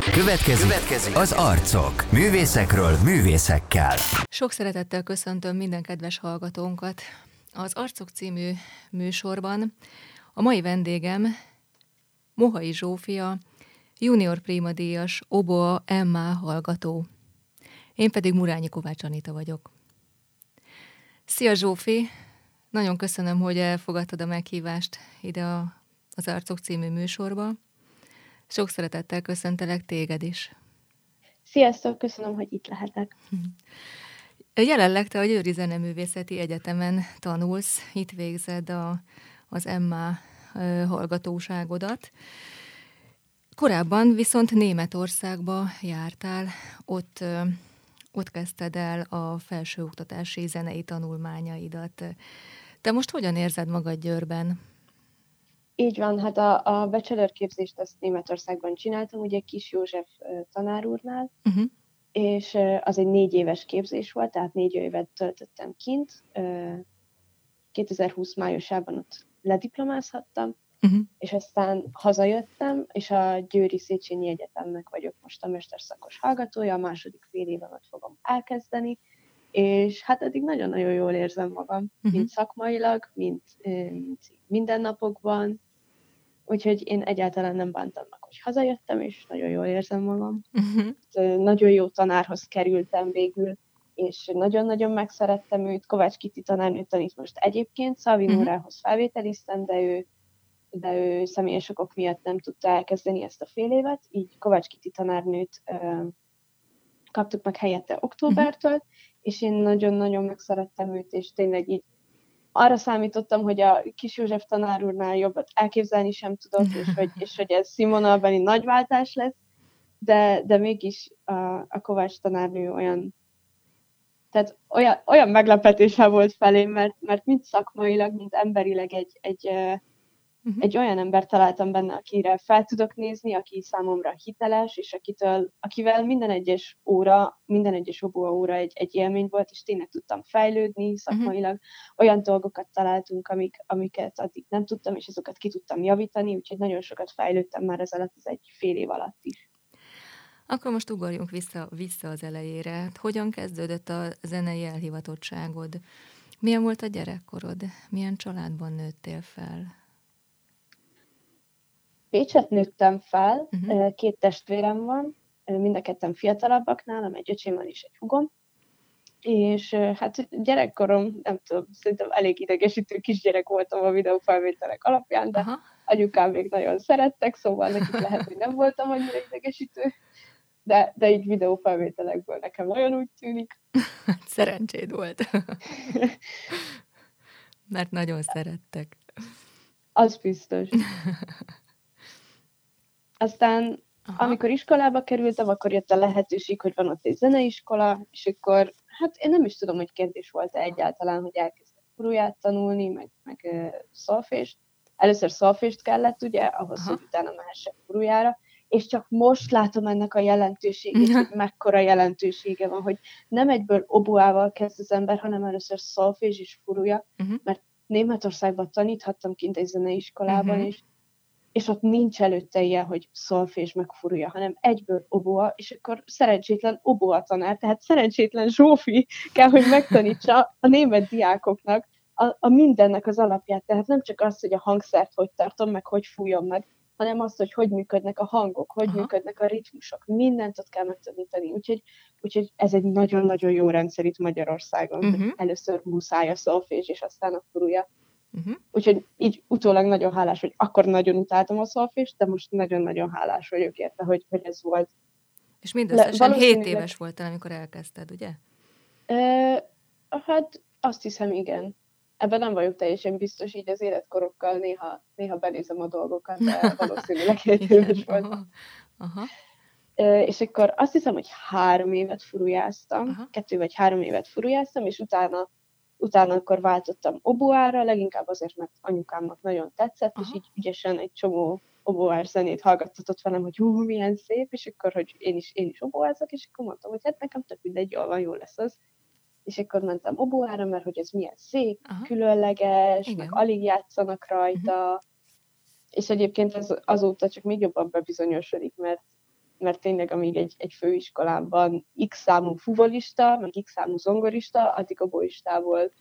Következik, Következik az arcok. Művészekről művészekkel. Sok szeretettel köszöntöm minden kedves hallgatónkat. Az Arcok című műsorban a mai vendégem Mohai Zsófia, junior díjas Oboa Emma hallgató. Én pedig Murányi Kovács Anita vagyok. Szia Zsófi! Nagyon köszönöm, hogy elfogadtad a meghívást ide a, az Arcok című műsorba. Sok szeretettel köszöntelek téged is. Sziasztok, köszönöm, hogy itt lehetek. Jelenleg te a Győri Zeneművészeti Egyetemen tanulsz, itt végzed a, az Emma hallgatóságodat. Korábban viszont Németországba jártál, ott, ott kezdted el a felsőoktatási zenei tanulmányaidat. Te most hogyan érzed magad Győrben? Így van, hát a, a bachelor képzést azt Németországban csináltam, ugye Kis József tanár úrnál, uh-huh. és az egy négy éves képzés volt, tehát négy évet töltöttem kint. 2020 májusában ott lediplomázhattam, uh-huh. és aztán hazajöttem, és a Győri Széchenyi Egyetemnek vagyok most a mesterszakos hallgatója, a második fél évemet fogom elkezdeni, és hát eddig nagyon-nagyon jól érzem magam, uh-huh. mind szakmailag, mind, mind mindennapokban, úgyhogy én egyáltalán nem bántam meg, hogy hazajöttem, és nagyon jól érzem magam. Uh-huh. Nagyon jó tanárhoz kerültem végül, és nagyon-nagyon megszerettem őt. Kovács Kiti tanárnő tanít most egyébként, Szalvin uh-huh. órához felvételiztem, de ő, de ő személyes okok miatt nem tudta elkezdeni ezt a fél évet, így Kovács Kiti tanárnőt ö, kaptuk meg helyette októbertől, uh-huh. és én nagyon-nagyon megszerettem őt, és tényleg így arra számítottam, hogy a kis József tanár úrnál jobbat elképzelni sem tudok, és hogy, és hogy ez Simonalbani nagy váltás lesz, de, de mégis a, a Kovács tanárnő olyan tehát olyan, olyan meglepetése volt felém, mert, mert mind szakmailag, mind emberileg egy, egy, Uh-huh. Egy olyan ember találtam benne, akire fel tudok nézni, aki számomra hiteles, és akitől, akivel minden egyes óra, minden egyes obóa óra egy, egy élmény volt, és tényleg tudtam fejlődni szakmailag. Uh-huh. Olyan dolgokat találtunk, amik, amiket addig nem tudtam, és azokat ki tudtam javítani, úgyhogy nagyon sokat fejlődtem már ez alatt, az egy fél év alatt is. Akkor most ugorjunk vissza, vissza az elejére. Hát hogyan kezdődött a zenei elhivatottságod? Milyen volt a gyerekkorod? Milyen családban nőttél fel? Pécset nőttem fel, uh-huh. két testvérem van, mind a ketten fiatalabbak nálam, egy öcsém van és egy hugom, és hát gyerekkorom, nem tudom, szerintem elég idegesítő kisgyerek voltam a videófelvételek alapján, de Aha. anyukám még nagyon szerettek, szóval nekik lehet, hogy nem voltam annyira idegesítő, de, de így videófelvételekből nekem nagyon úgy tűnik. Szerencséd volt. Mert nagyon szerettek. Az biztos. Aztán Aha. amikor iskolába kerültem, akkor jött a lehetőség, hogy van ott egy zeneiskola, és akkor, hát én nem is tudom, hogy kérdés volt-e egyáltalán, hogy elkezdtem furuját tanulni, meg, meg uh, szolfést. Először szolfést kellett, ugye, ahhoz, Aha. hogy utána mehessek furujára, és csak most látom ennek a jelentőségét, hogy mekkora jelentősége van, hogy nem egyből obuával kezd az ember, hanem először szolfés és furuja, uh-huh. mert Németországban taníthattam kint egy zeneiskolában, uh-huh. és és ott nincs előtte ilyen, hogy szolfés meg furúja, hanem egyből oboa, és akkor szerencsétlen oboa tanár, tehát szerencsétlen Zsófi kell, hogy megtanítsa a német diákoknak a, a mindennek az alapját. Tehát nem csak az, hogy a hangszert hogy tartom, meg hogy fújom meg, hanem azt, hogy hogy működnek a hangok, hogy Aha. működnek a ritmusok, mindent ott kell megtanítani. Úgyhogy, úgyhogy ez egy nagyon-nagyon jó rendszer itt Magyarországon. Uh-huh. Először muszáj a szolfés, és aztán a furúja. Uh-huh. Úgyhogy így utólag nagyon hálás, hogy akkor nagyon utáltam a szolfést, de most nagyon-nagyon hálás vagyok érte, hogy, hogy ez volt. És mindösszesen Le, 7 éves voltál, amikor elkezdted, ugye? E, hát azt hiszem, igen. Ebben nem vagyok teljesen biztos, így az életkorokkal néha, néha benézem a dolgokat, de valószínűleg 7 éves voltam. Aha. E, és akkor azt hiszem, hogy három évet furujáztam, Aha. kettő vagy három évet furujáztam, és utána utána akkor váltottam oboára, leginkább azért, mert anyukámnak nagyon tetszett, Aha. és így ügyesen egy csomó oboás zenét hallgattatott velem, hogy hú, milyen szép, és akkor, hogy én is, én is oboázok, és akkor mondtam, hogy hát nekem tök mindegy, jól van, jó lesz az. És akkor mentem oboára, mert hogy ez milyen szép, Aha. különleges, Igen. meg alig játszanak rajta, uh-huh. és egyébként ez azóta csak még jobban bebizonyosodik, mert mert tényleg amíg egy, egy főiskolában x számú fuvolista, meg x számú zongorista, addig a boistából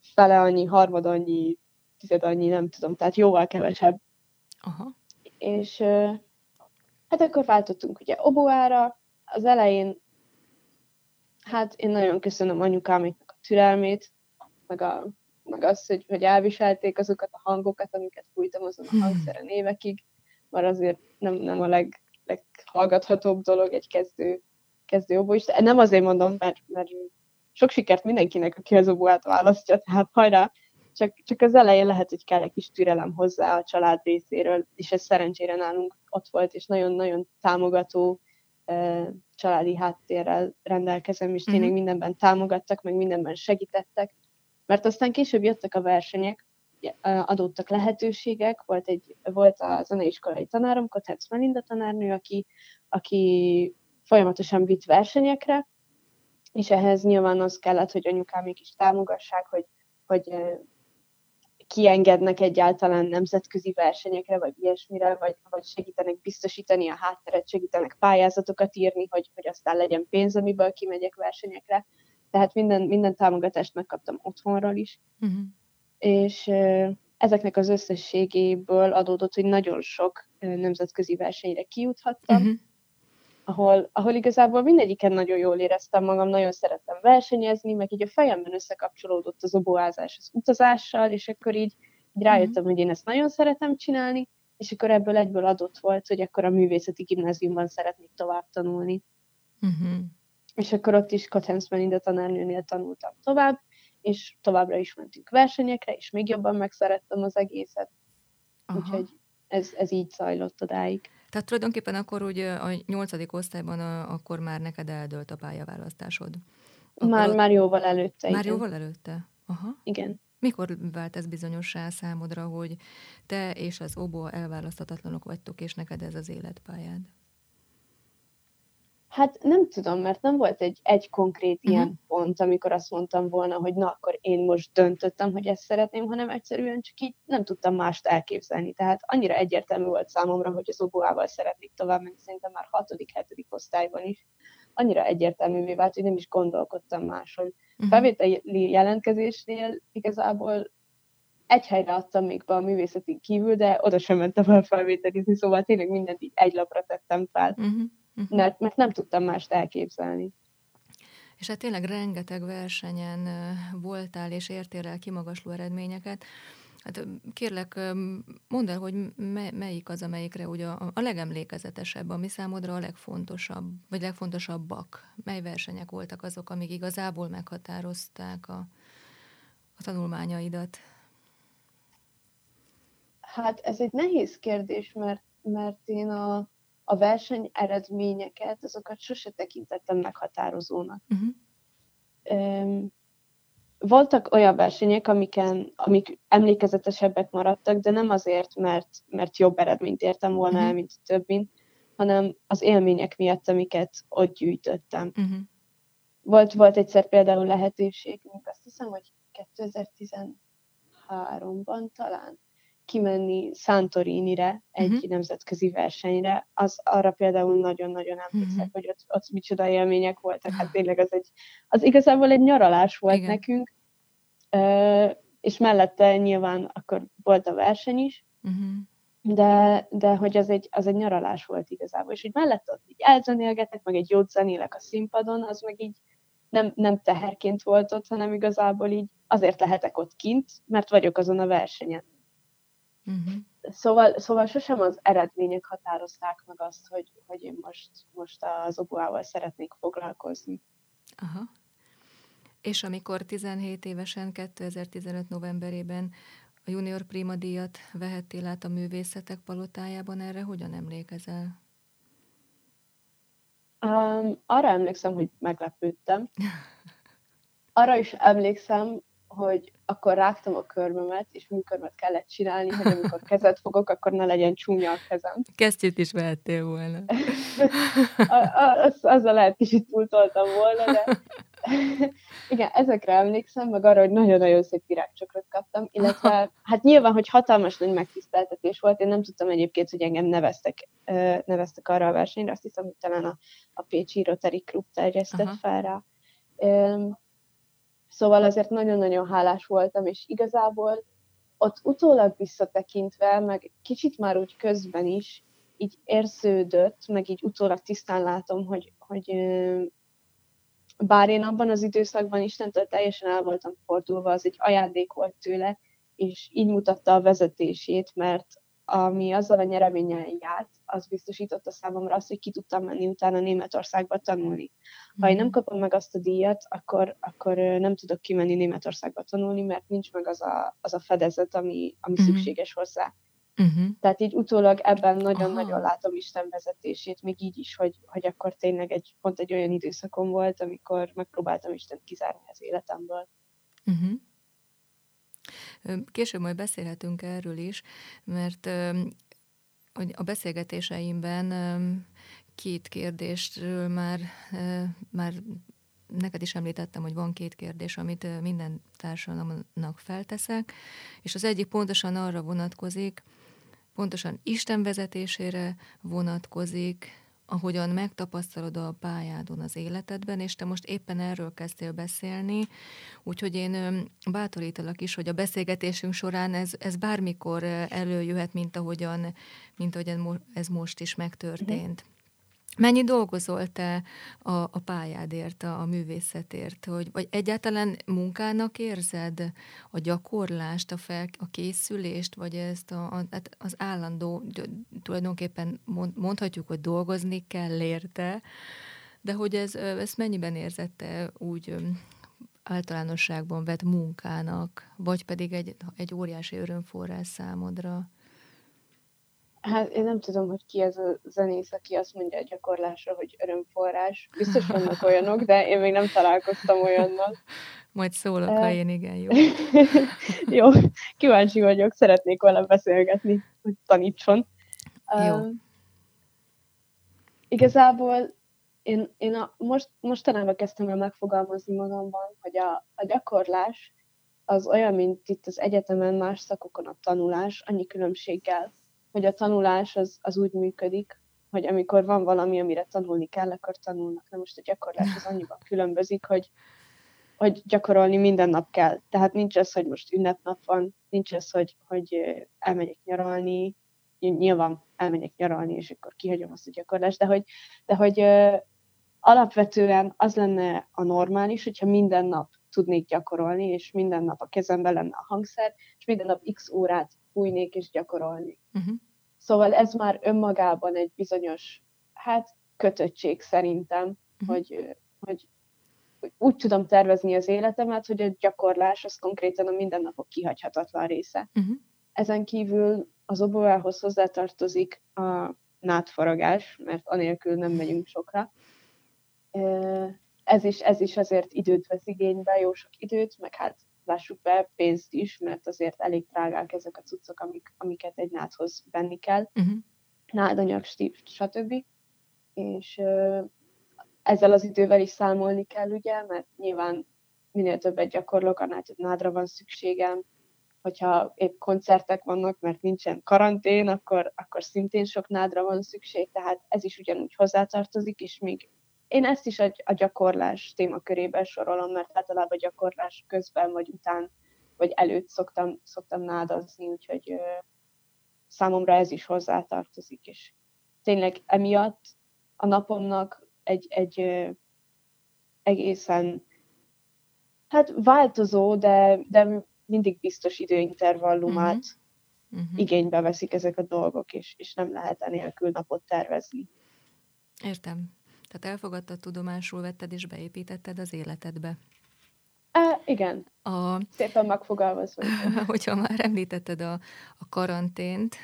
fele annyi, harmad annyi, tized annyi, nem tudom, tehát jóval kevesebb. Aha. És hát akkor váltottunk ugye oboára, az elején hát én nagyon köszönöm anyukáméknak a türelmét, meg, a, meg azt, hogy, hogy elviselték azokat a hangokat, amiket fújtam azon a hmm. hangszeren évekig, mert azért nem, nem a leg, leghallgathatóbb dolog egy kezdő, kezdő oboista. Nem azért mondom, mert, mert sok sikert mindenkinek, aki az oboát választja, tehát hajrá, csak, csak az elején lehet, hogy kell egy kis türelem hozzá a család részéről, és ez szerencsére nálunk ott volt, és nagyon-nagyon támogató családi háttérrel rendelkezem, és tényleg uh-huh. mindenben támogattak, meg mindenben segítettek, mert aztán később jöttek a versenyek, adódtak lehetőségek, volt, egy, volt a zeneiskolai tanárom, Kotec Melinda tanárnő, aki, aki folyamatosan vitt versenyekre, és ehhez nyilván az kellett, hogy anyukámék is támogassák, hogy, hogy kiengednek egyáltalán nemzetközi versenyekre, vagy ilyesmire, vagy, vagy segítenek biztosítani a hátteret, segítenek pályázatokat írni, hogy, hogy aztán legyen pénz, amiből kimegyek versenyekre. Tehát minden, minden támogatást megkaptam otthonról is. Uh-huh. És ezeknek az összességéből adódott, hogy nagyon sok nemzetközi versenyre kijuthattam, uh-huh ahol, ahol igazából mindegyiken nagyon jól éreztem magam, nagyon szerettem versenyezni, meg így a fejemben összekapcsolódott az oboázás az utazással, és akkor így, így rájöttem, mm. hogy én ezt nagyon szeretem csinálni, és akkor ebből egyből adott volt, hogy akkor a művészeti gimnáziumban szeretnék tovább tanulni. Mm-hmm. És akkor ott is Kotens Melinda tanárnőnél tanultam tovább, és továbbra is mentünk versenyekre, és még jobban megszerettem az egészet. Aha. Úgyhogy ez, ez így zajlott odáig. Tehát tulajdonképpen akkor ugye a nyolcadik osztályban a, akkor már neked eldőlt a pályaválasztásod. Akkor már, ott... már jóval előtte. Már igen. jóval előtte? Aha. Igen. Mikor vált ez bizonyossá számodra, hogy te és az obo elválaszthatatlanok vagytok, és neked ez az életpályád? Hát nem tudom, mert nem volt egy, egy konkrét uh-huh. ilyen pont, amikor azt mondtam volna, hogy na, akkor én most döntöttem, hogy ezt szeretném, hanem egyszerűen csak így nem tudtam mást elképzelni. Tehát annyira egyértelmű volt számomra, hogy az oboával szeretnék tovább menni, szerintem már hatodik, hetedik osztályban is. Annyira egyértelművé vált, hogy nem is gondolkodtam máshol. Uh-huh. Felvételi jelentkezésnél igazából egy helyre adtam még be a művészeti kívül, de oda sem mentem el felvételizni, szóval tényleg mindent így egy lapra tettem fel. Uh-huh. Mert, mert nem tudtam mást elképzelni. És hát tényleg rengeteg versenyen voltál és értél el kimagasló eredményeket. Hát kérlek, mondd el, hogy melyik az, amelyikre ugye a, a legemlékezetesebb, ami számodra a legfontosabb, vagy legfontosabbak? Mely versenyek voltak azok, amik igazából meghatározták a, a tanulmányaidat? Hát ez egy nehéz kérdés, mert, mert én a, a verseny eredményeket, azokat sose tekintettem meghatározónak. Uh-huh. voltak olyan versenyek, amiken, amik emlékezetesebbek maradtak, de nem azért, mert, mert jobb eredményt értem volna uh-huh. el, mint a többin, hanem az élmények miatt, amiket ott gyűjtöttem. Uh-huh. Volt, volt egyszer például lehetőség, azt hiszem, hogy 2013-ban talán, kimenni Santorini-re, egy uh-huh. nemzetközi versenyre, az arra például nagyon-nagyon emlékszek, uh-huh. hogy ott, ott micsoda élmények voltak. Hát tényleg az, egy, az igazából egy nyaralás volt Igen. nekünk, uh, és mellette nyilván akkor volt a verseny is, uh-huh. de, de hogy az egy, az egy nyaralás volt igazából, és hogy mellette ott így elzenélgetek, meg egy jót zenélek a színpadon, az meg így nem, nem teherként volt ott, hanem igazából így azért lehetek ott kint, mert vagyok azon a versenyen. Uh-huh. Szóval, szóval sosem az eredmények határozták meg azt, hogy, hogy én most, most az oboával szeretnék foglalkozni. Aha. És amikor 17 évesen, 2015 novemberében a Junior Prima díjat vehettél át a művészetek palotájában, erre hogyan emlékezel? Um, arra emlékszem, hogy meglepődtem. Arra is emlékszem, hogy akkor rágtam a körmömet, és műkörmet kellett csinálni, hogy amikor kezet fogok, akkor ne legyen csúnya a kezem. Kesztyűt is vehettél volna. az, azzal lehet kicsit túltoltam volna, de Igen, ezekre emlékszem, meg arra, hogy nagyon-nagyon szép virágcsokrot kaptam, illetve hát nyilván, hogy hatalmas nagy megtiszteltetés volt, én nem tudtam egyébként, hogy engem neveztek, neveztek arra a versenyre, azt hiszem, hogy talán a, a Pécsi Rotary Club terjesztett Aha. fel rá. Szóval azért nagyon-nagyon hálás voltam, és igazából ott utólag visszatekintve, meg kicsit már úgy közben is, így érződött, meg így utólag tisztán látom, hogy, hogy bár én abban az időszakban Istentől teljesen el voltam fordulva, az egy ajándék volt tőle, és így mutatta a vezetését, mert ami azzal a nyereménnyel járt, az biztosította számomra azt, hogy ki tudtam menni utána Németországba tanulni. Ha én nem mhm. kapom meg azt a díjat, akkor, akkor nem tudok kimenni Németországba tanulni, mert nincs meg az a, az a fedezet, ami, ami uh-huh. szükséges hozzá. Uh-huh. Tehát így utólag ebben nagyon-nagyon látom Isten vezetését, még így is, hogy, hogy akkor tényleg egy, pont egy olyan időszakom volt, amikor megpróbáltam Isten kizárni az életemből. Uh-huh. Később majd beszélhetünk erről is, mert a beszélgetéseimben két kérdésről már, már neked is említettem, hogy van két kérdés, amit minden társadalomnak felteszek, és az egyik pontosan arra vonatkozik, pontosan Isten vezetésére vonatkozik, ahogyan megtapasztalod a pályádon az életedben, és te most éppen erről kezdtél beszélni, úgyhogy én bátorítalak is, hogy a beszélgetésünk során ez, ez bármikor előjöhet, mint ahogyan, mint ahogyan ez most is megtörtént. Mm. Mennyi dolgozol te a, a pályádért, a, a művészetért? Hogy, vagy egyáltalán munkának érzed a gyakorlást, a, fel, a készülést, vagy ezt a, a, hát az állandó, tulajdonképpen mond, mondhatjuk, hogy dolgozni kell érte, de hogy ez, ezt mennyiben érzette úgy általánosságban vett munkának, vagy pedig egy, egy óriási örömforrás számodra? Hát én nem tudom, hogy ki ez a zenész, aki azt mondja a gyakorlásra, hogy örömforrás. Biztos vannak olyanok, de én még nem találkoztam olyannal. Majd szólok, ha én igen, jó. jó, kíváncsi vagyok, szeretnék vele beszélgetni, hogy tanítson. Jó. Uh, igazából én, én a, most, mostanában kezdtem el megfogalmazni magamban, hogy a, a gyakorlás az olyan, mint itt az egyetemen más szakokon a tanulás, annyi különbséggel, hogy a tanulás az, az úgy működik, hogy amikor van valami, amire tanulni kell, akkor tanulnak. Na most a gyakorlás az annyiban különbözik, hogy, hogy gyakorolni minden nap kell. Tehát nincs az, hogy most ünnepnap van, nincs az, hogy, hogy elmegyek nyaralni, nyilván elmegyek nyaralni, és akkor kihagyom azt a gyakorlást, de hogy, de hogy alapvetően az lenne a normális, hogyha minden nap tudnék gyakorolni, és minden nap a kezemben lenne a hangszer, és minden nap x órát fújnék és gyakorolni. Uh-huh. Szóval ez már önmagában egy bizonyos, hát kötöttség szerintem, uh-huh. hogy, hogy úgy tudom tervezni az életemet, hogy a gyakorlás az konkrétan a mindennapok kihagyhatatlan része. Uh-huh. Ezen kívül az oboához hozzátartozik a nátfaragás, mert anélkül nem megyünk sokra. Ez is, ez is azért időt vesz igénybe, jó sok időt, meg hát lássuk be, pénzt is, mert azért elég drágák ezek a cuccok, amik, amiket egy nádhoz venni kell. Uh-huh. Nádanyag, stb. És ezzel az idővel is számolni kell, ugye, mert nyilván minél többet gyakorlok, annál több nádra van szükségem. Hogyha épp koncertek vannak, mert nincsen karantén, akkor, akkor szintén sok nádra van szükség, tehát ez is ugyanúgy hozzátartozik, és még én ezt is a, a gyakorlás témakörében sorolom, mert általában gyakorlás közben, vagy után, vagy előtt szoktam, szoktam nádazni, úgyhogy ö, számomra ez is hozzátartozik, és tényleg emiatt a napomnak egy, egy ö, egészen hát változó, de, de mindig biztos időintervallumát uh-huh. Uh-huh. igénybe veszik ezek a dolgok, és, és nem lehet enélkül napot tervezni. Értem. Tehát elfogadtad, tudomásul vetted és beépítetted az életedbe. E, igen. A, Szépen megfogalmazva. hogyha már említetted a, a karantént,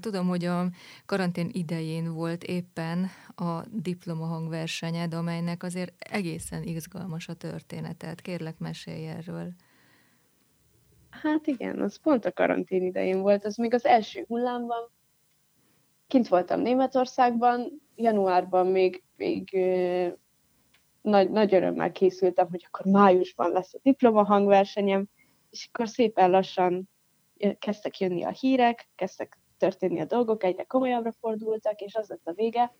tudom, hogy a karantén idején volt éppen a diplomahangversenyed, amelynek azért egészen izgalmas a történetet. Kérlek, mesélj erről. Hát igen, az pont a karantén idején volt, az még az első hullámban. Kint voltam Németországban, januárban még, még nagy, nagy örömmel készültem, hogy akkor májusban lesz a diploma hangversenyem, és akkor szépen lassan kezdtek jönni a hírek, kezdtek történni a dolgok, egyre komolyabbra fordultak, és az lett a vége,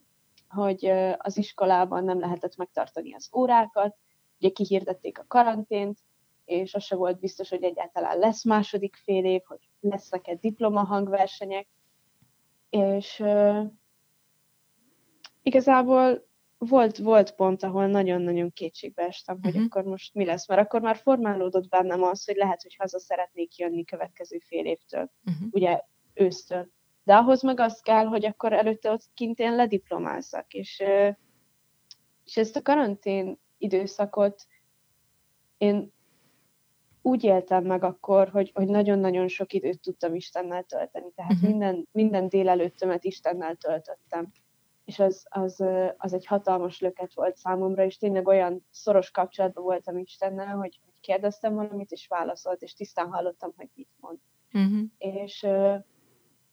hogy az iskolában nem lehetett megtartani az órákat, ugye kihirdették a karantént, és az se volt biztos, hogy egyáltalán lesz második fél év, hogy lesznek-e diploma hangversenyek, és igazából volt, volt pont, ahol nagyon-nagyon kétségbe estem, uh-huh. hogy mhm. akkor most mi lesz, mert akkor már formálódott bennem az, hogy lehet, hogy haza szeretnék jönni következő fél évtől, uh-huh. ugye ősztől. De ahhoz meg az kell, hogy akkor előtte ott kint én lediplomázzak, és, és ezt a karantén időszakot én úgy éltem meg akkor, hogy, hogy nagyon-nagyon sok időt tudtam Istennel tölteni, tehát uh-huh. minden, minden délelőttömet Istennel töltöttem. És az, az, az egy hatalmas löket volt számomra, és tényleg olyan szoros kapcsolatban voltam Istennel, hogy, kérdeztem valamit, és válaszolt, és tisztán hallottam, hogy mit mond. Uh-huh. És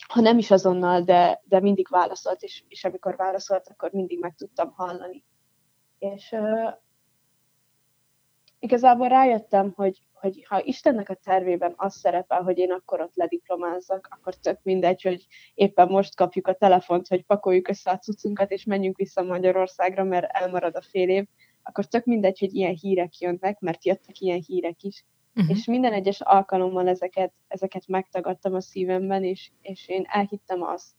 ha nem is azonnal, de, de mindig válaszolt, és, és amikor válaszolt, akkor mindig meg tudtam hallani. És igazából rájöttem, hogy, hogy ha Istennek a tervében az szerepel, hogy én akkor ott lediplomázzak, akkor tök mindegy, hogy éppen most kapjuk a telefont, hogy pakoljuk össze a cuccunkat, és menjünk vissza Magyarországra, mert elmarad a fél év, akkor tök mindegy, hogy ilyen hírek jönnek, mert jöttek ilyen hírek is. Uh-huh. És minden egyes alkalommal ezeket, ezeket megtagadtam a szívemben, és, és én elhittem azt,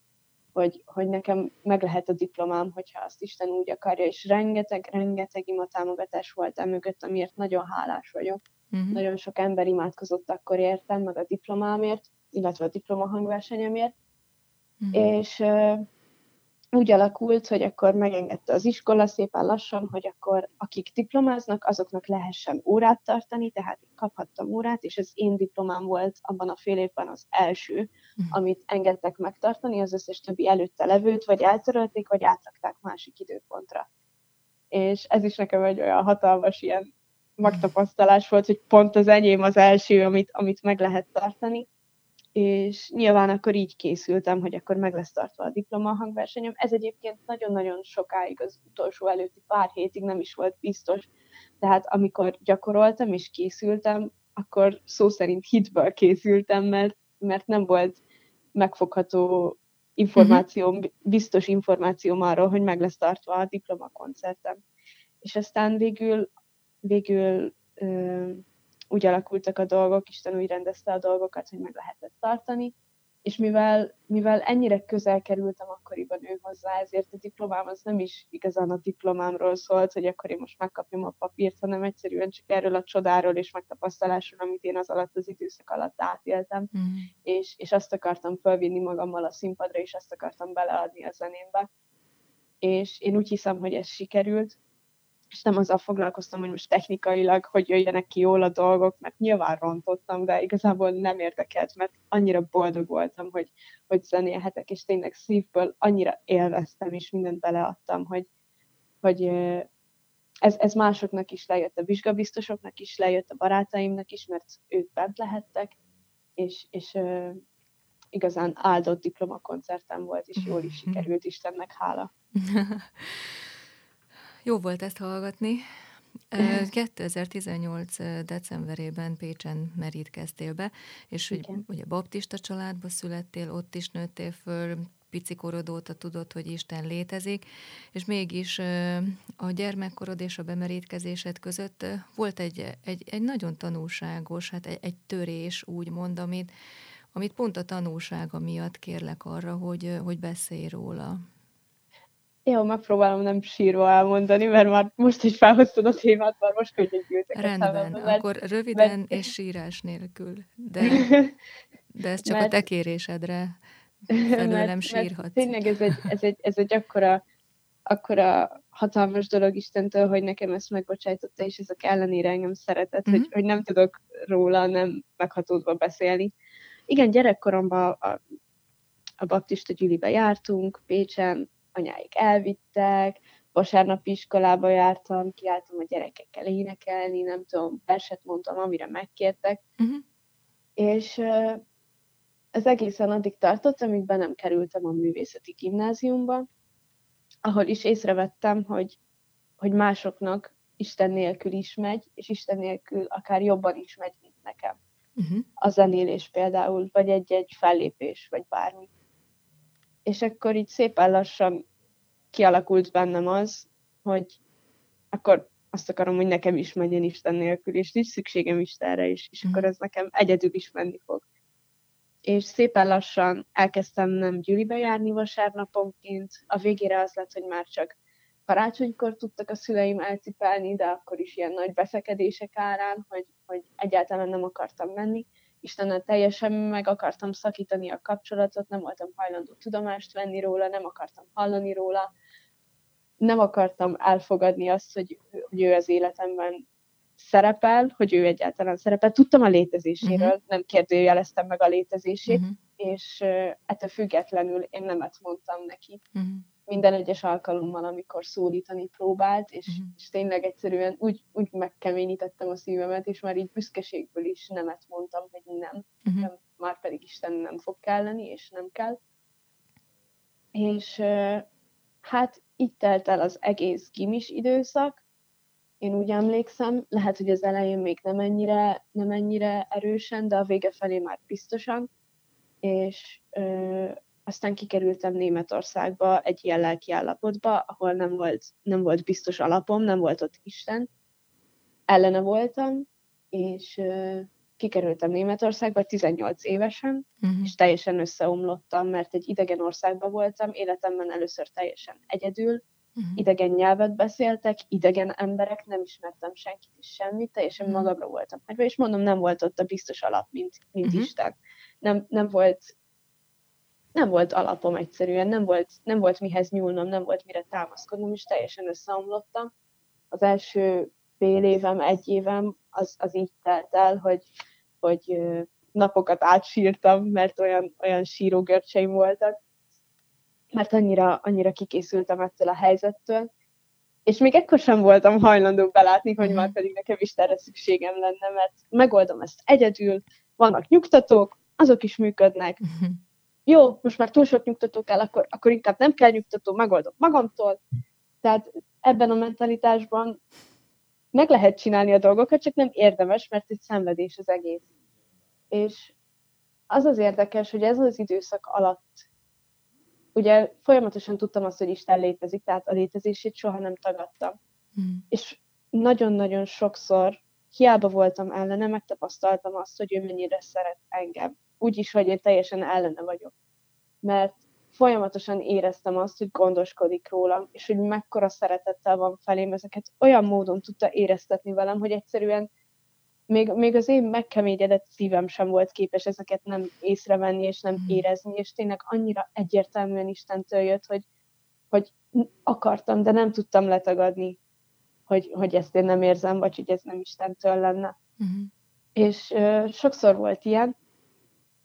hogy, hogy nekem meg lehet a diplomám, hogyha azt Isten úgy akarja, és rengeteg, rengeteg imatámogatás volt emögött, amiért nagyon hálás vagyok. Uh-huh. Nagyon sok ember imádkozott akkor értem, meg a diplomámért, illetve a diplomahangversenyemért, uh-huh. és uh, úgy alakult, hogy akkor megengedte az iskola szépen lassan, hogy akkor akik diplomáznak, azoknak lehessen órát tartani, tehát kaphattam órát, és az én diplomám volt abban a fél évben az első, uh-huh. amit engedtek megtartani, az összes többi előtte levőt, vagy eltörölték, vagy átrakták másik időpontra. És ez is nekem egy olyan hatalmas ilyen magtapasztalás volt, hogy pont az enyém az első, amit, amit meg lehet tartani, és nyilván akkor így készültem, hogy akkor meg lesz tartva a diploma hangversenyem. Ez egyébként nagyon-nagyon sokáig, az utolsó előtti pár hétig nem is volt biztos, tehát amikor gyakoroltam és készültem, akkor szó szerint hitből készültem, mert, mert nem volt megfogható információm, uh-huh. biztos információm arról, hogy meg lesz tartva a diplomakoncertem. És aztán végül végül ö, úgy alakultak a dolgok, Isten úgy rendezte a dolgokat, hogy meg lehetett tartani, és mivel, mivel ennyire közel kerültem akkoriban ő hozzá, ezért a diplomám az nem is igazán a diplomámról szólt, hogy akkor én most megkapjam a papírt, hanem egyszerűen csak erről a csodáról és megtapasztalásról, amit én az alatt az időszak alatt átéltem, mm. és, és azt akartam fölvinni magammal a színpadra, és azt akartam beleadni a zenémbe. És én úgy hiszem, hogy ez sikerült, és nem azzal foglalkoztam, hogy most technikailag hogy jöjjenek ki jól a dolgok, mert nyilván rontottam, de igazából nem érdekelt, mert annyira boldog voltam, hogy, hogy zenélhetek, és tényleg szívből annyira élveztem, és mindent beleadtam, hogy, hogy ez, ez másoknak is lejött, a vizsgabiztosoknak is lejött, a barátaimnak is, mert ők bent lehettek, és, és igazán áldott diplomakoncertem volt, és jól is sikerült, Istennek hála. Jó volt ezt hallgatni. 2018. decemberében Pécsen merítkeztél be, és hogy ugye baptista családba születtél, ott is nőttél föl, picikorod óta tudod, hogy Isten létezik, és mégis a gyermekkorod és a bemerítkezésed között volt egy, egy, egy nagyon tanulságos, hát egy, egy törés, úgymond, amit, amit pont a tanulsága miatt kérlek arra, hogy, hogy beszélj róla. Jó, megpróbálom nem sírva elmondani, mert már most is felhoztad a témát, már most könyögyűltek Rendben, szemembe, mert, akkor röviden mert... és sírás nélkül. De, de ez csak mert, a te kérésedre felőlem sírhatsz. Mert tényleg ez egy, ez egy, ez egy akkora, akkora hatalmas dolog Istentől, hogy nekem ezt megbocsájtotta, és ezek ellenére engem szeretett, uh-huh. hogy, mhm. hogy nem tudok róla nem meghatódva beszélni. Igen, gyerekkoromban a, a baptista gyűlibe jártunk, Pécsen, anyáik elvittek, vasárnap iskolába jártam, kiálltam a gyerekekkel énekelni, nem tudom, verset mondtam, amire megkértek, uh-huh. és ez egészen addig tartott, amíg be nem kerültem a művészeti gimnáziumba, ahol is észrevettem, hogy, hogy másoknak Isten nélkül is megy, és Isten nélkül akár jobban is megy, mint nekem. Uh-huh. A zenélés például, vagy egy-egy fellépés, vagy bármi. És akkor így szépen lassan kialakult bennem az, hogy akkor azt akarom, hogy nekem is menjen Isten nélkül, és nincs szükségem Istenre is, és akkor mhm. ez nekem egyedül is menni fog. És szépen lassan elkezdtem nem gyűlibe járni vasárnaponként, a végére az lett, hogy már csak karácsonykor tudtak a szüleim elcipelni, de akkor is ilyen nagy beszekedések árán, hogy, hogy egyáltalán nem akartam menni. Istennel teljesen meg akartam szakítani a kapcsolatot, nem voltam hajlandó tudomást venni róla, nem akartam hallani róla, nem akartam elfogadni azt, hogy, hogy ő az életemben szerepel, hogy ő egyáltalán szerepel. Tudtam a létezéséről, uh-huh. nem kérdőjeleztem meg a létezését, uh-huh. és uh, ettől függetlenül én nemet mondtam neki. Uh-huh. Minden egyes alkalommal, amikor szólítani próbált, és, uh-huh. és tényleg egyszerűen úgy, úgy megkeményítettem a szívemet, és már így büszkeségből is nemet mondtam, hogy nem, uh-huh. nem már pedig Isten nem fog kelleni, és nem kell. És hát így telt el az egész gimis időszak, én úgy emlékszem, lehet, hogy az elején még nem ennyire, nem ennyire erősen, de a vége felé már biztosan, és ö, aztán kikerültem Németországba egy ilyen lelki állapotba, ahol nem volt, nem volt biztos alapom, nem volt ott Isten, ellene voltam, és kikerültem Németországba 18 évesen, uh-huh. és teljesen összeomlottam, mert egy idegen országban voltam, életemben először teljesen egyedül, uh-huh. idegen nyelvet beszéltek, idegen emberek, nem ismertem senkit is semmit, teljesen uh-huh. magamra voltam hagyva, és mondom, nem volt ott a biztos alap, mint, mint uh-huh. Isten. Nem, nem volt nem volt alapom egyszerűen, nem volt, nem volt mihez nyúlnom, nem volt mire támaszkodnom, és teljesen összeomlottam. Az első fél évem, egy évem, az, az így telt el, hogy, hogy napokat átsírtam, mert olyan, olyan sírógörcseim voltak, mert annyira, annyira kikészültem ettől a helyzettől, és még ekkor sem voltam hajlandó belátni, hogy már pedig nekem is erre szükségem lenne, mert megoldom ezt egyedül, vannak nyugtatók, azok is működnek. Jó, most már túl sok nyugtató kell, akkor, akkor inkább nem kell nyugtató, megoldom magamtól. Tehát ebben a mentalitásban meg lehet csinálni a dolgokat, csak nem érdemes, mert egy szenvedés az egész. És az az érdekes, hogy ez az időszak alatt ugye folyamatosan tudtam azt, hogy Isten létezik, tehát a létezését soha nem tagadtam. Mm. És nagyon-nagyon sokszor hiába voltam ellene, megtapasztaltam azt, hogy ő mennyire szeret engem. Úgyis, hogy én teljesen ellene vagyok. Mert folyamatosan éreztem azt, hogy gondoskodik rólam, és hogy mekkora szeretettel van felém, ezeket olyan módon tudta éreztetni velem, hogy egyszerűen még, még az én megkeményedett szívem sem volt képes ezeket nem észrevenni és nem hmm. érezni, és tényleg annyira egyértelműen Istentől jött, hogy, hogy akartam, de nem tudtam letagadni, hogy, hogy ezt én nem érzem, vagy hogy ez nem Istentől lenne. Uh-huh. És uh, sokszor volt ilyen,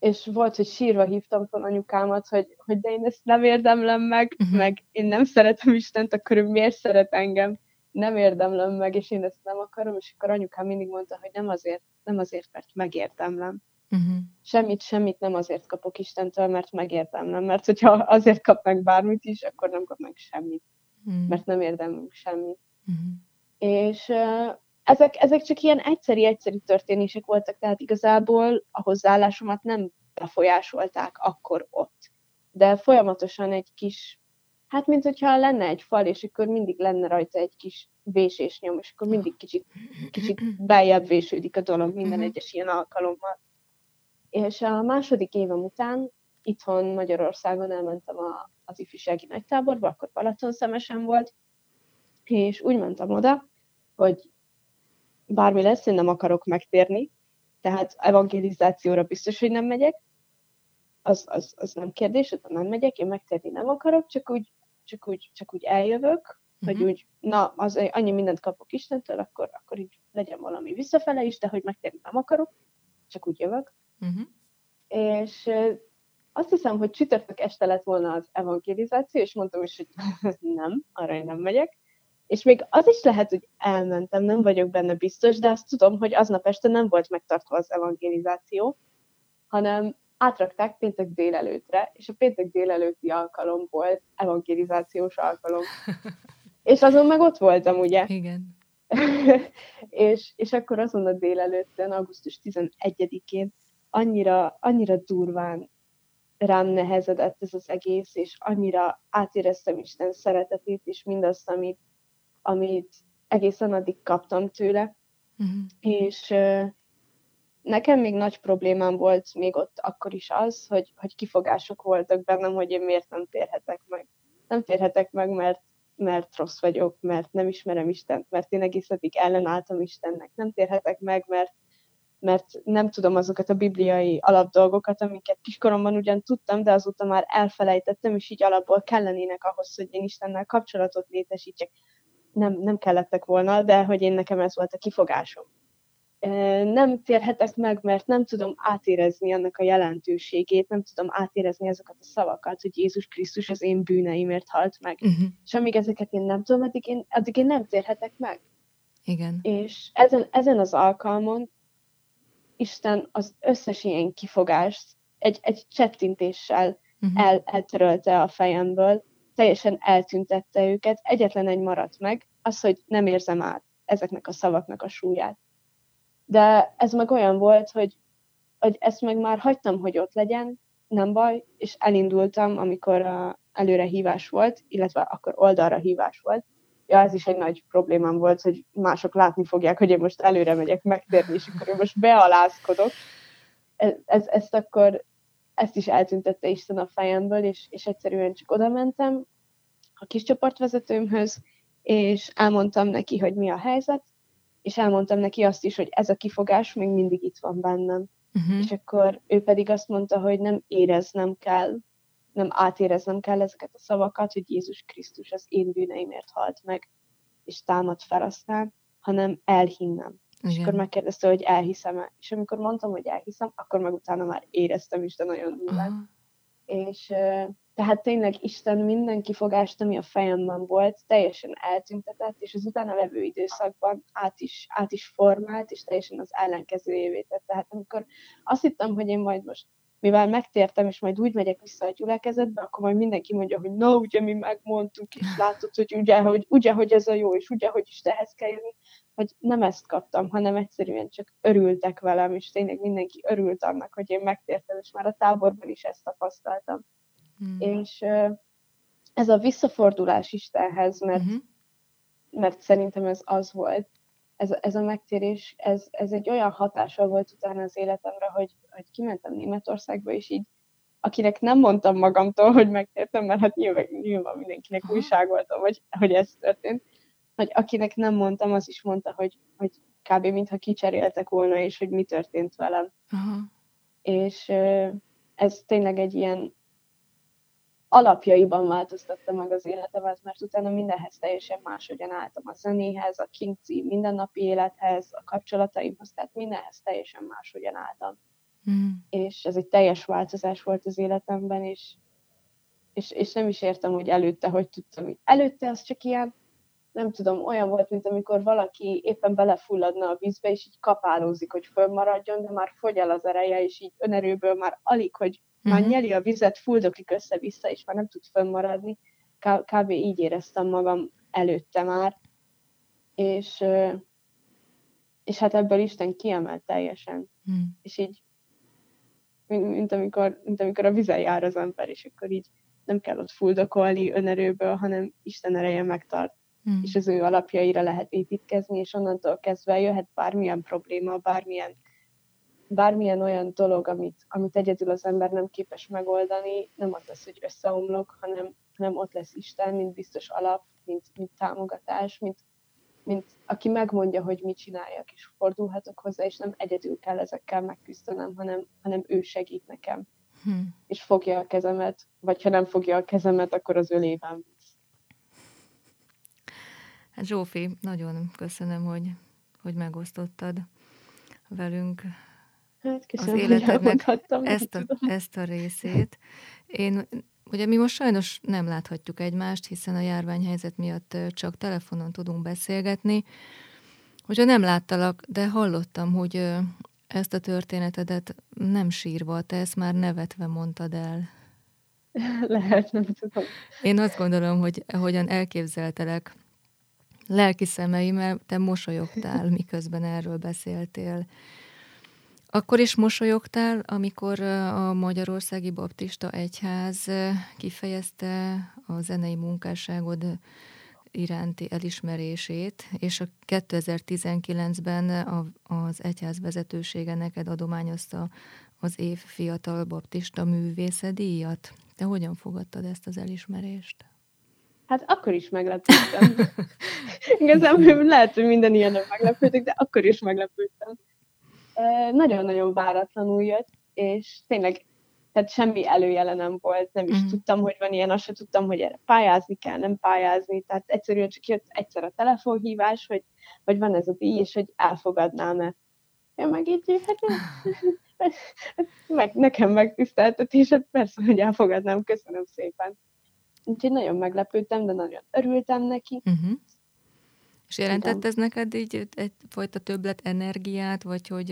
és volt, hogy sírva hívtam fel anyukámat, hogy, hogy de én ezt nem érdemlem meg, uh-huh. meg én nem szeretem Istent, akkor ő miért szeret engem? nem érdemlem meg, és én ezt nem akarom, és akkor anyukám mindig mondta, hogy nem azért, nem azért, mert megérdemlem. Uh-huh. Semmit, semmit nem azért kapok Istentől, mert megérdemlem, mert hogyha azért kap meg bármit is, akkor nem kap meg semmit, uh-huh. mert nem érdemlünk semmit. Uh-huh. És uh, ezek, ezek csak ilyen egyszeri-egyszeri történések voltak, tehát igazából a hozzáállásomat nem befolyásolták akkor ott. De folyamatosan egy kis Hát, mint hogyha lenne egy fal, és akkor mindig lenne rajta egy kis vésés nyom, és akkor mindig kicsit, kicsit beljebb vésődik a dolog minden uh-huh. egyes ilyen alkalommal. És a második évem után itthon Magyarországon elmentem a, az ifjúsági nagytáborba, akkor Balaton szemesen volt, és úgy mentem oda, hogy bármi lesz, én nem akarok megtérni, tehát evangelizációra biztos, hogy nem megyek, az, az, az nem kérdés, oda nem megyek, én megtérni nem akarok, csak úgy csak úgy, csak úgy eljövök, uh-huh. hogy mhm. úgy, na, az annyi mindent kapok Istentől, akkor, akkor így legyen valami visszafele is, de hogy megtérni nem akarok, csak úgy jövök. Uh-huh. És azt hiszem, hogy csütörtök este lett volna az evangelizáció, és mondtam is, hogy nem, arra én nem megyek. És még az is lehet, hogy elmentem, nem vagyok benne biztos, de azt tudom, hogy aznap este nem volt megtartva az evangelizáció, hanem átrakták péntek délelőtre, és a péntek délelőtti alkalom volt evangelizációs alkalom. és azon meg ott voltam, ugye? Igen. és, és akkor azon a délelőttön, augusztus 11-én annyira, annyira durván rám nehezedett ez az egész, és annyira átéreztem Isten szeretetét, és mindazt, amit, amit egészen addig kaptam tőle. Uh-huh. És nekem még nagy problémám volt még ott akkor is az, hogy, hogy kifogások voltak bennem, hogy én miért nem térhetek meg. Nem térhetek meg, mert, mert rossz vagyok, mert nem ismerem Istent, mert én egész eddig ellenálltam Istennek. Nem térhetek meg, mert mert nem tudom azokat a bibliai alapdolgokat, amiket kiskoromban ugyan tudtam, de azóta már elfelejtettem, és így alapból kellenének ahhoz, hogy én Istennel kapcsolatot létesítsek. Nem, nem kellettek volna, de hogy én nekem ez volt a kifogásom. Nem térhetek meg, mert nem tudom átérezni annak a jelentőségét, nem tudom átérezni azokat a szavakat, hogy Jézus Krisztus az én bűneimért halt meg. Uh-huh. És amíg ezeket én nem tudom, addig én, addig én nem térhetek meg. Igen. És ezen, ezen az alkalmon Isten az összes ilyen kifogást egy, egy csettintéssel uh-huh. el, eltörölte a fejemből, teljesen eltüntette őket, egyetlen egy maradt meg, az, hogy nem érzem át ezeknek a szavaknak a súlyát. De ez meg olyan volt, hogy, hogy ezt meg már hagytam, hogy ott legyen, nem baj, és elindultam, amikor a előre hívás volt, illetve akkor oldalra hívás volt, ja, ez is egy nagy problémám volt, hogy mások látni fogják, hogy én most előre megyek megtérni, és akkor én most bealázkodok. Ez, ez, ezt akkor, ezt is eltüntette Isten a fejemből, és, és egyszerűen csak oda mentem a kis csoportvezetőmhöz, és elmondtam neki, hogy mi a helyzet, és elmondtam neki azt is, hogy ez a kifogás még mindig itt van bennem. Uh-huh. És akkor ő pedig azt mondta, hogy nem éreznem kell, nem átéreznem kell ezeket a szavakat, hogy Jézus Krisztus az én bűneimért halt meg, és támad fel aztán, hanem elhinnem. Igen. És akkor megkérdezte, hogy elhiszem-e. És amikor mondtam, hogy elhiszem, akkor meg utána már éreztem is, de nagyon durván. És tehát tényleg Isten minden kifogást, ami a fejemben volt, teljesen eltüntetett, és az utána levő időszakban át is, át is formált, és teljesen az ellenkezőjévé tett. Tehát amikor azt hittem, hogy én majd most mivel megtértem, és majd úgy megyek vissza a gyülekezetbe, akkor majd mindenki mondja, hogy na, ugye mi megmondtuk, és látod, hogy ugye, hogy, ugye, hogy ez a jó, és ugye, hogy is ehhez kell jönni, hogy nem ezt kaptam, hanem egyszerűen csak örültek velem, és tényleg mindenki örült annak, hogy én megtértem, és már a táborban is ezt tapasztaltam. Hmm. És ez a visszafordulás Istenhez, mert, uh-huh. mert szerintem ez az volt, ez, ez a megtérés, ez, ez egy olyan hatással volt utána az életemre, hogy, hogy kimentem Németországba, és így akinek nem mondtam magamtól, hogy megtértem, mert hát nyilván, nyilván mindenkinek újságoltam, hogy, hogy ez történt, hogy akinek nem mondtam, az is mondta, hogy, hogy kb. mintha kicseréltek volna, és hogy mi történt velem. Aha. És ez tényleg egy ilyen alapjaiban változtatta meg az életemet, mert utána mindenhez teljesen máshogyan álltam a zenéhez, a kinci mindennapi élethez, a kapcsolataimhoz, tehát mindenhez teljesen máshogyan álltam. Mm. És ez egy teljes változás volt az életemben, és, és, és nem is értem, hogy előtte, hogy tudtam, hogy előtte az csak ilyen, nem tudom, olyan volt, mint amikor valaki éppen belefulladna a vízbe, és így kapálózik, hogy fönnmaradjon, de már fogy el az ereje, és így önerőből már alig, hogy már uh-huh. nyeli a vizet, fuldoklik össze-vissza, és már nem tud fönnmaradni. Kb. így éreztem magam előtte már. És, és hát ebből Isten kiemelt teljesen. Uh-huh. És így, mint, mint, amikor, mint amikor a vizen jár az ember, és akkor így nem kell ott fuldokolni önerőből, hanem Isten ereje megtart. Hmm. és az ő alapjaira lehet építkezni, és onnantól kezdve jöhet bármilyen probléma, bármilyen bármilyen olyan dolog, amit, amit egyedül az ember nem képes megoldani, nem az lesz, hogy összeomlok, hanem, hanem ott lesz Isten, mint biztos alap, mint, mint támogatás, mint, mint aki megmondja, hogy mit csináljak, és fordulhatok hozzá, és nem egyedül kell ezekkel megküzdenem, hanem, hanem ő segít nekem. Hmm. És fogja a kezemet, vagy ha nem fogja a kezemet, akkor az ölében. Hát Zsófi, nagyon köszönöm, hogy, hogy megosztottad velünk Hát köszönöm, az életednek ezt a, ezt a részét. Én, ugye mi most sajnos nem láthatjuk egymást, hiszen a járványhelyzet miatt csak telefonon tudunk beszélgetni. Hogyha nem láttalak, de hallottam, hogy ezt a történetedet nem sírva, te ezt már nevetve mondtad el. Lehet, nem tudom. Én azt gondolom, hogy hogyan elképzeltelek lelki szemeimmel te mosolyogtál, miközben erről beszéltél. Akkor is mosolyogtál, amikor a Magyarországi Baptista Egyház kifejezte a zenei munkásságod iránti elismerését, és a 2019-ben az egyház vezetősége neked adományozta az év fiatal baptista művészedíjat. Te hogyan fogadtad ezt az elismerést? Hát akkor is meglepődtem. Igazából lehet, hogy minden ilyen meglepődtek, de akkor is meglepődtem. Nagyon-nagyon váratlanul jött, és tényleg tehát semmi előjele nem volt, nem is mm. tudtam, hogy van ilyen, azt sem tudtam, hogy erre pályázni kell, nem pályázni, tehát egyszerűen csak jött egyszer a telefonhívás, hogy, hogy van ez a díj, és hogy elfogadnám-e. Én meg így, hát meg, nekem megtiszteltetés, hát persze, hogy elfogadnám, köszönöm szépen. Úgyhogy nagyon meglepődtem, de nagyon örültem neki. Uh-huh. És jelentett ez neked így egyfajta többlet energiát, vagy hogy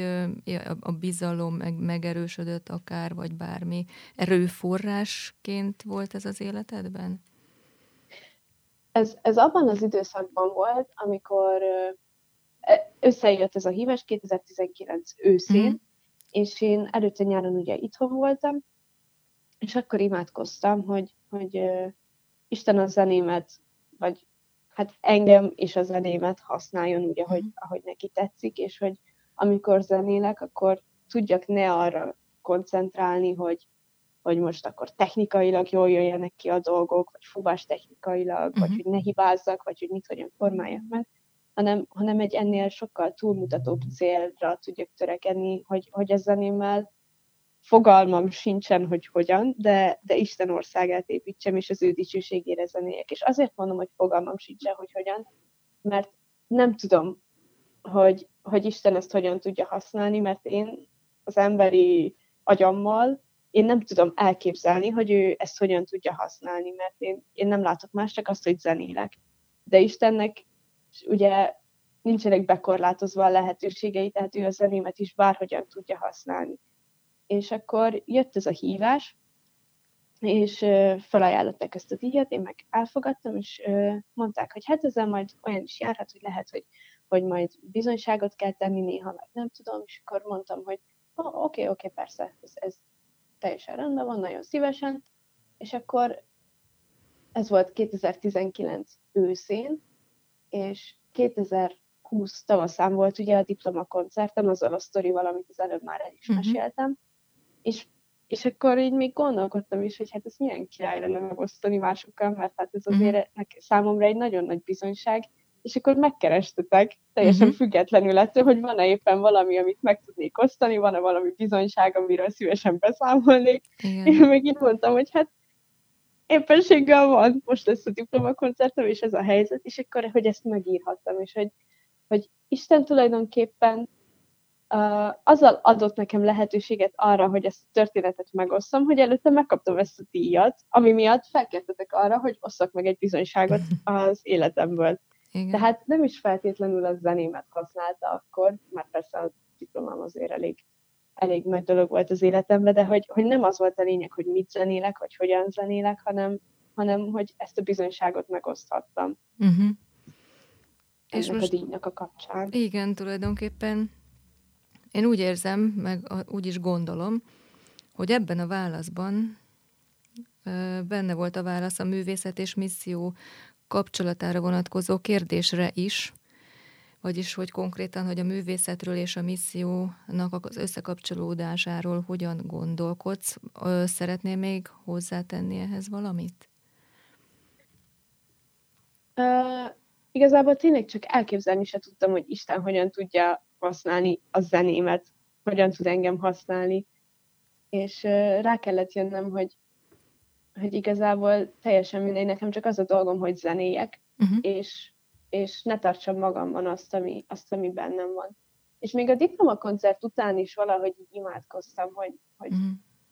a bizalom meg, megerősödött akár, vagy bármi erőforrásként volt ez az életedben? Ez, ez abban az időszakban volt, amikor e, összejött ez a hívás 2019 őszén, mm. és én előtte nyáron ugye itthon voltam, és akkor imádkoztam, hogy, hogy Isten a zenémet, vagy hát engem és a zenémet használjon úgy, ahogy, mhm. ahogy neki tetszik, és hogy amikor zenélek, akkor tudjak ne arra koncentrálni, hogy, hogy most akkor technikailag jól jöjjenek ki a dolgok, vagy fubás technikailag, uh-huh. vagy mhm. hogy ne hibázzak, vagy hogy mit hogyan formáljak meg, hanem, hanem egy ennél sokkal túlmutatóbb célra tudjak törekedni, hogy, hogy a zenémmel fogalmam sincsen, hogy hogyan, de, de Isten országát építsem, és az ő dicsőségére zenéjek. És azért mondom, hogy fogalmam sincsen, hogy hogyan, mert nem tudom, hogy, hogy Isten ezt hogyan tudja használni, mert én az emberi agyammal én nem tudom elképzelni, hogy ő ezt hogyan tudja használni, mert én, én nem látok más, csak azt, hogy zenélek. De Istennek ugye nincsenek bekorlátozva a lehetőségei, tehát ő a zenémet is bárhogyan tudja használni és akkor jött ez a hívás, és felajánlották ezt a díjat, én meg elfogadtam, és mondták, hogy hát ezzel majd olyan is járhat, hogy lehet, hogy, hogy majd bizonyságot kell tenni néha, meg nem tudom, és akkor mondtam, hogy oké, oh, oké, okay, okay, persze, ez, ez teljesen rendben van, nagyon szívesen, és akkor ez volt 2019 őszén, és 2020 tavaszán volt ugye a diplomakoncertem, azzal a sztorival, amit az előbb már el is uh-huh. meséltem, és, és akkor így még gondolkodtam is, hogy hát ez milyen király lenne megosztani másokkal, mert hát ez azért uh-huh. számomra egy nagyon nagy bizonyság, és akkor megkerestetek, teljesen uh-huh. függetlenül ettől, hogy van-e éppen valami, amit meg tudnék osztani, van-e valami bizonyság, amiről szívesen beszámolnék. Igen. Én meg így mondtam, hogy hát éppenséggel van, most lesz a diplomakoncertem, és ez a helyzet, és akkor, hogy ezt megírhattam, és hogy, hogy Isten tulajdonképpen azzal adott nekem lehetőséget arra, hogy ezt a történetet megosszam, hogy előtte megkaptam ezt a díjat, ami miatt felkértetek arra, hogy osszak meg egy bizonyságot az életemből. Igen. Tehát nem is feltétlenül a zenémet használta akkor, mert persze a diplomám azért elég, elég nagy dolog volt az életemben, de hogy, hogy nem az volt a lényeg, hogy mit zenélek, vagy hogyan zenélek, hanem, hanem hogy ezt a bizonyságot megoszthattam. Uh-huh. És most, a díjnak a kapcsán. Igen, tulajdonképpen én úgy érzem, meg úgy is gondolom, hogy ebben a válaszban benne volt a válasz a művészet és misszió kapcsolatára vonatkozó kérdésre is, vagyis hogy konkrétan, hogy a művészetről és a missziónak az összekapcsolódásáról hogyan gondolkodsz. Szeretnél még hozzátenni ehhez valamit? Uh, igazából tényleg csak elképzelni se tudtam, hogy Isten hogyan tudja használni a zenémet, hogyan tud engem használni. És rá kellett jönnöm, hogy, hogy igazából teljesen mindegy, nekem csak az a dolgom, hogy zenéjek, uh-huh. és, és ne tartsam magamban azt ami, azt, ami bennem van. És még a diplomakoncert után is valahogy így imádkoztam, hogy, hogy, uh-huh.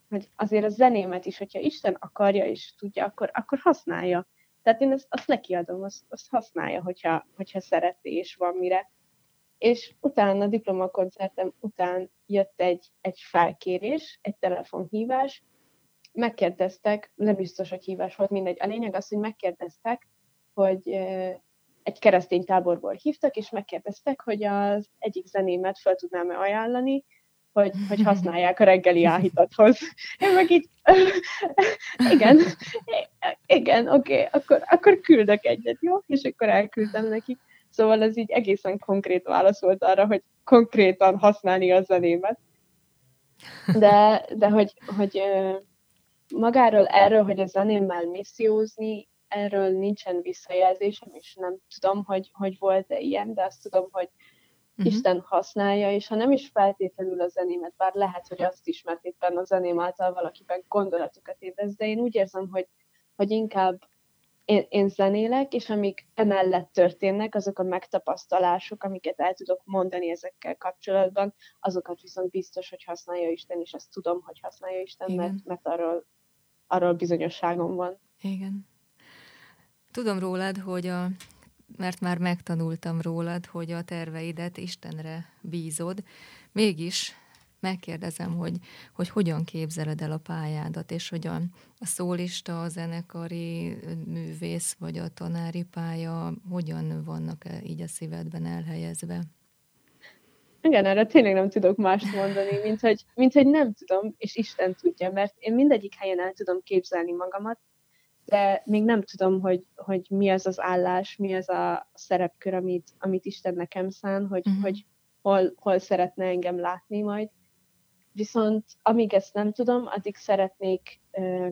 hogy azért a zenémet is, hogyha Isten akarja és tudja, akkor, akkor használja. Tehát én ezt, azt nekiadom, azt, azt használja, hogyha, hogyha szereti és van mire és utána a diplomakoncertem után jött egy, egy felkérés, egy telefonhívás, megkérdeztek, nem biztos, hogy hívás volt, mindegy. A lényeg az, hogy megkérdeztek, hogy egy keresztény táborból hívtak, és megkérdeztek, hogy az egyik zenémet fel tudnám-e ajánlani, hogy, hogy használják a reggeli áhítathoz. Én meg így, igen, igen, oké, okay, akkor, akkor küldök egyet, jó? És akkor elküldtem neki. Szóval ez így egészen konkrét válaszolt arra, hogy konkrétan használni a zenémet. De, de hogy, hogy magáról erről, hogy a zenémmel missziózni, erről nincsen visszajelzésem, és nem tudom, hogy, hogy volt-e ilyen, de azt tudom, hogy uh-huh. Isten használja, és ha nem is feltétlenül a zenémet, bár lehet, hogy azt is, mert éppen a zeném által valakiben gondolatokat ébreszt, de én úgy érzem, hogy, hogy inkább én, én zenélek, és amik emellett történnek, azok a megtapasztalások, amiket el tudok mondani ezekkel kapcsolatban, azokat viszont biztos, hogy használja Isten, és ezt tudom, hogy használja Isten, mert, mert arról, arról bizonyosságom van. Igen. Tudom rólad, hogy a, mert már megtanultam rólad, hogy a terveidet Istenre bízod, mégis megkérdezem, hogy, hogy hogyan képzeled el a pályádat, és hogy a, a szólista, a zenekari művész, vagy a tanári pálya hogyan vannak -e így a szívedben elhelyezve? Igen, erre tényleg nem tudok mást mondani, mint hogy, mint hogy nem tudom, és Isten tudja, mert én mindegyik helyen el tudom képzelni magamat, de még nem tudom, hogy, hogy mi az az állás, mi az a szerepkör, amit, amit Isten nekem szán, hogy, uh-huh. hogy hol, hol szeretne engem látni majd. Viszont amíg ezt nem tudom, addig szeretnék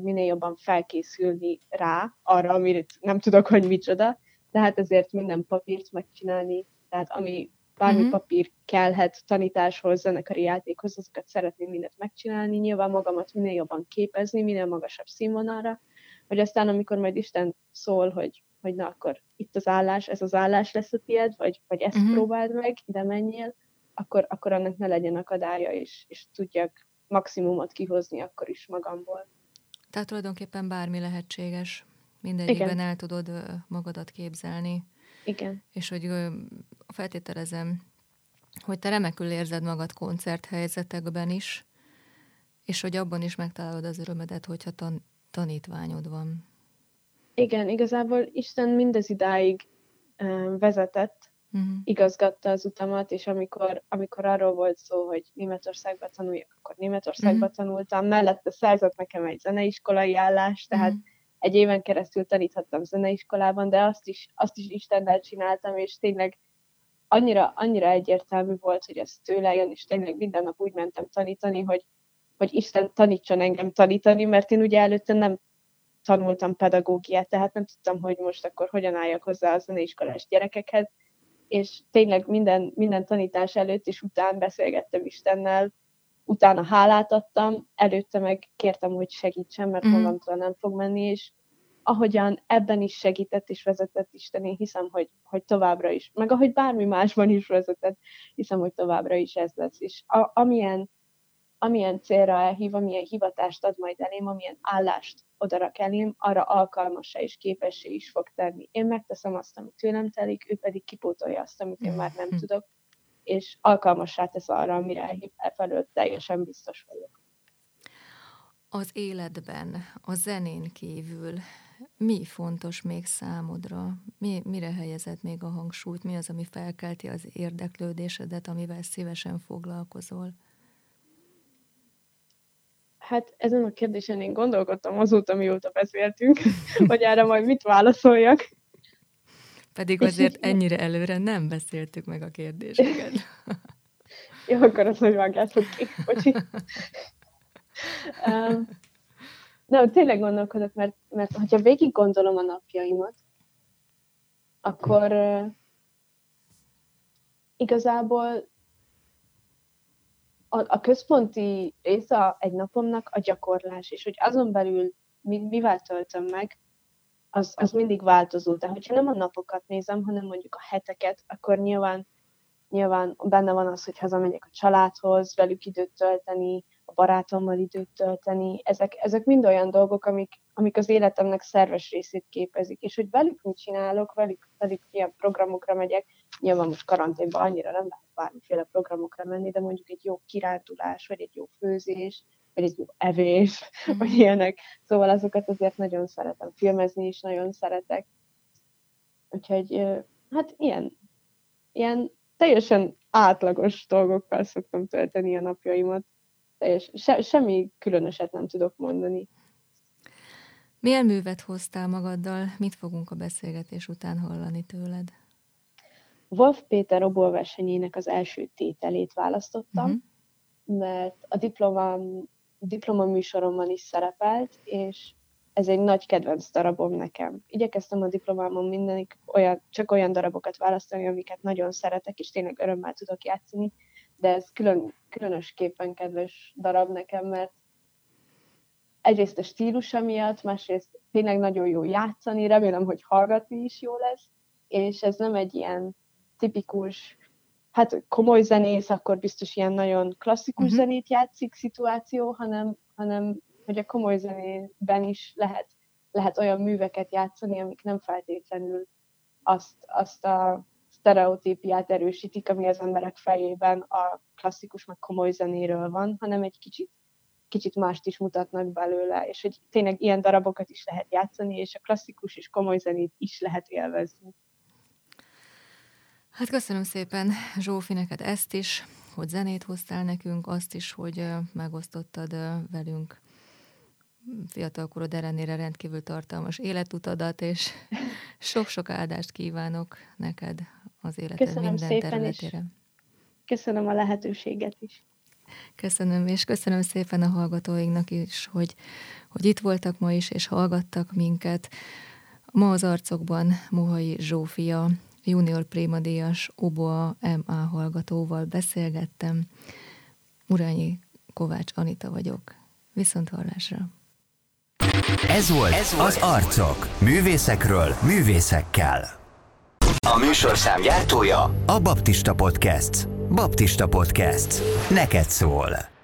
minél jobban felkészülni rá, arra, amit nem tudok, hogy micsoda, tehát ezért minden papírt megcsinálni, tehát ami bármi uh-huh. papír kellhet tanításhoz, zenekari játékhoz, azokat szeretném mindent megcsinálni, nyilván magamat minél jobban képezni, minél magasabb színvonalra, hogy aztán amikor majd Isten szól, hogy, hogy na akkor itt az állás, ez az állás lesz a tiéd, vagy, vagy ezt uh-huh. próbáld meg, ide menjél, akkor, akkor annak ne legyen akadálya, és, és tudjak maximumot kihozni akkor is magamból. Tehát tulajdonképpen bármi lehetséges. Mindegyikben el tudod magadat képzelni. Igen. És hogy feltételezem, hogy te remekül érzed magad koncerthelyzetekben is, és hogy abban is megtalálod az örömedet, hogyha tan- tanítványod van. Igen, igazából Isten mindez idáig vezetett, uh-huh. igazgatta az utamat, és amikor, amikor arról volt szó, hogy Németországba tanuljak, akkor Németországba uh-huh. tanultam, mellette szerzett nekem egy zeneiskolai állást, tehát uh-huh. egy éven keresztül taníthattam zeneiskolában, de azt is, azt is Istennel csináltam, és tényleg annyira, annyira egyértelmű volt, hogy ez tőle jön, és tényleg minden nap úgy mentem tanítani, hogy hogy Isten tanítson engem tanítani, mert én ugye előtte nem tanultam pedagógiát, tehát nem tudtam, hogy most akkor hogyan álljak hozzá a zeneiskolás gyerekekhez, és tényleg minden, minden tanítás előtt és után beszélgettem Istennel, utána hálát adtam, előtte meg kértem, hogy segítsen, mert mm. magamtól nem fog menni, és ahogyan ebben is segített és vezetett Isten, én hiszem, hogy, hogy továbbra is, meg ahogy bármi másban is vezetett, hiszem, hogy továbbra is ez lesz. És a, amilyen amilyen célra elhív, amilyen hivatást ad majd elém, amilyen állást odarak elém, arra alkalmasá és képessé is fog tenni. Én megteszem azt, amit tőlem telik, ő pedig kipótolja azt, amit én már nem hm. tudok, és alkalmassá tesz arra, amire elhív, e felől teljesen biztos vagyok. Az életben, a zenén kívül mi fontos még számodra? Mi, mire helyezed még a hangsúlyt? Mi az, ami felkelti az érdeklődésedet, amivel szívesen foglalkozol? Hát ezen a kérdésen én gondolkodtam azóta, mióta beszéltünk, hogy erre majd mit válaszoljak. Pedig azért ennyire előre nem beszéltük meg a kérdéseket. Jó, akkor azt, hogy vágjátok ki. Bocsi. um, nem, tényleg gondolkodok, mert, mert hogyha végig gondolom a napjaimat, akkor uh, igazából a, a központi része egy napomnak a gyakorlás, és hogy azon belül mi, mivel töltöm meg, az, az mindig változó. De hogyha nem a napokat nézem, hanem mondjuk a heteket, akkor nyilván, nyilván benne van az, hogy hazamegyek a családhoz, velük időt tölteni, a barátommal időt tölteni. Ezek, ezek mind olyan dolgok, amik, amik az életemnek szerves részét képezik. És hogy velük mit csinálok, velük, velük ilyen programokra megyek, nyilván most karanténban annyira nem lehet bármiféle programokra menni, de mondjuk egy jó kirándulás, vagy egy jó főzés, vagy egy jó evés, mm. vagy ilyenek. Szóval azokat azért nagyon szeretem filmezni is, nagyon szeretek. Úgyhogy hát ilyen, ilyen teljesen átlagos dolgokkal szoktam tölteni a napjaimat. Teljes, se, semmi különöset nem tudok mondani. Milyen művet hoztál magaddal? Mit fogunk a beszélgetés után hallani tőled? Wolf Péter obolversenyének az első tételét választottam, uh-huh. mert a diplomám, diplomaműsoromban is szerepelt, és ez egy nagy kedvenc darabom nekem. Igyekeztem a diplomámon mindenik olyan, csak olyan darabokat választani, amiket nagyon szeretek, és tényleg örömmel tudok játszani, de ez külön, különösképpen kedves darab nekem, mert egyrészt a stílusa miatt, másrészt tényleg nagyon jó játszani, remélem, hogy hallgatni is jó lesz, és ez nem egy ilyen tipikus, hát komoly zenész, akkor biztos ilyen nagyon klasszikus uh-huh. zenét játszik szituáció, hanem, hanem hogy a komoly zenében is lehet, lehet olyan műveket játszani, amik nem feltétlenül azt, azt a sztereotípiát erősítik, ami az emberek fejében a klasszikus meg komoly zenéről van, hanem egy kicsit, kicsit mást is mutatnak belőle, és hogy tényleg ilyen darabokat is lehet játszani, és a klasszikus és komoly zenét is lehet élvezni. Hát köszönöm szépen Zsófi neked ezt is, hogy zenét hoztál nekünk, azt is, hogy megosztottad velünk fiatalkorod ellenére rendkívül tartalmas életutadat, és sok-sok áldást kívánok neked az életed köszönöm minden szépen területére. Köszönöm a lehetőséget is. Köszönöm, és köszönöm szépen a hallgatóinknak is, hogy, hogy itt voltak ma is, és hallgattak minket. Ma az arcokban Mohai Zsófia, junior prémadíjas Oboa MA hallgatóval beszélgettem. Urányi Kovács Anita vagyok. Viszont hallásra! Ez volt, Ez volt az Arcok. Művészekről, művészekkel. A műsorszám gyártója a Baptista Podcast. Baptista Podcast. Neked szól.